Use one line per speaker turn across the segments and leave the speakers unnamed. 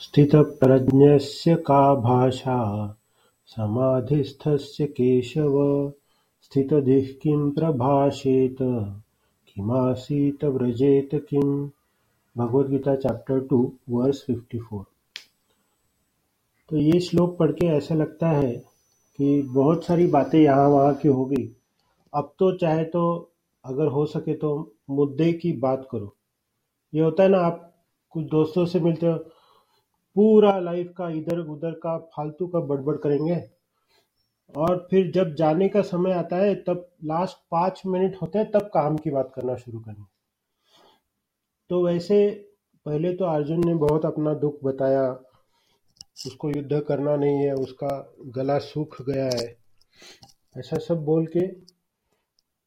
स्थितप्रज्ञस्य का भाषा? समाधिस्थस्य केशव? स्थितधिः किं प्रभाषेत? किमासीत व्रजेत किम? Bhagavad Gita chapter two verse 54 तो ये श्लोक पढ़ के ऐसा लगता है कि बहुत सारी बातें यहाँ वहाँ की हो गई। अब तो चाहे तो अगर हो सके तो मुद्दे की बात करो। ये होता है ना, आप कुछ दोस्तों से मिलते हो पूरा लाइफ का इधर उधर का फालतू का बड़बड़ करेंगे। और फिर जब जाने का समय आता है, तब लास्ट पाँच मिनट होते हैं, तब काम की बात करना शुरू करेंगे तो वैसे पहले तो अर्जुन ने बहुत अपना दुख बताया, उसको युद्ध करना नहीं है, उसका गला सूख गया है, ऐसा सब बोल के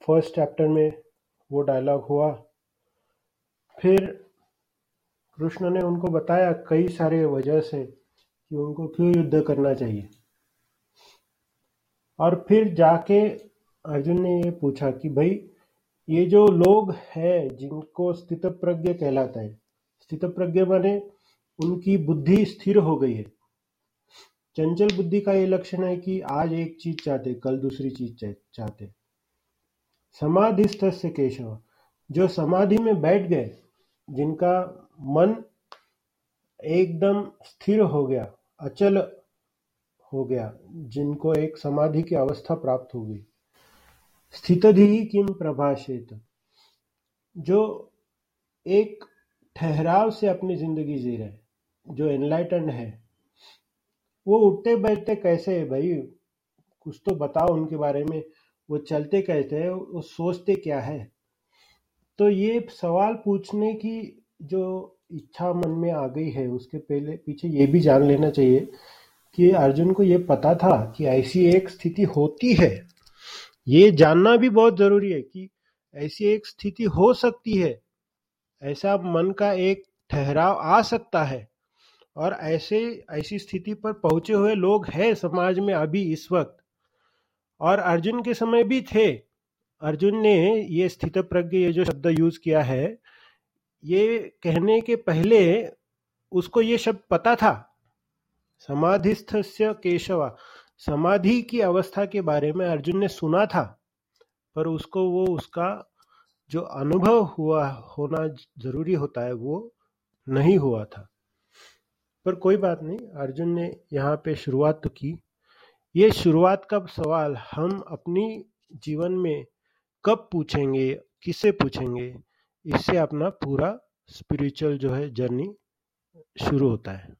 फ़र्स्ट चैप्टर में वो डायलॉग हुआ। फिर कृष्ण ने उनको बताया कई सारे वजह से कि उनको क्यों युद्ध करना चाहिए। और फिर जाके अर्जुन ने ये पूछा कि भाई, ये जो लोग हैं जिनको स्थित प्रज्ञ कहलाता है स्थित प्रज्ञ माने उनकी बुद्धि स्थिर हो गई है। चंचल बुद्धि का ये लक्षण है कि आज एक चीज़ चाहते, कल दूसरी चीज़ चाहते। समाधिस्थ से केशव, जो समाधि में बैठ गए, जिनका मन एकदम स्थिर हो गया, अचल हो गया, जिनको एक समाधि की अवस्था प्राप्त हो गई। स्थितधि किम प्रभाषित? जो एक ठहराव से अपनी ज़िंदगी जी रहे, जो एनलाइटन है, वो उठते बैठते कैसे है भाई? कुछ तो बताओ उनके बारे में, वो चलते कैसे है, वो सोचते क्या है? तो ये सवाल पूछने की जो इच्छा मन में आ गई है, उसके पहले, पीछे ये भी जान लेना चाहिए कि अर्जुन को ये पता था कि ऐसी एक स्थिति होती है। ये जानना भी बहुत ज़रूरी है कि ऐसी एक स्थिति हो सकती है। ऐसा मन का एक ठहराव आ सकता है और ऐसे, ऐसी स्थिति पर पहुँचे हुए लोग हैं समाज में अभी इस वक्त। और अर्जुन के समय भी थे। अर्जुन ने ये स्थित प्रज्ञ ये जो शब्द यूज़ किया है ये कहने के पहले उसको ये शब्द पता था समाधिस्थ केशवा। समाधि की अवस्था के बारे में अर्जुन ने सुना था, पर उसको वो उसका जो अनुभव हुआ, होना ज़रूरी होता है, वो नहीं हुआ था। पर कोई बात नहीं, अर्जुन ने यहाँ पे शुरुआत तो की। ये शुरुआत का सवाल हम अपनी जीवन में कब पूछेंगे किससे पूछेंगे? इससे अपना पूरा स्पिरिचुअल जो है जर्नी शुरू होता है।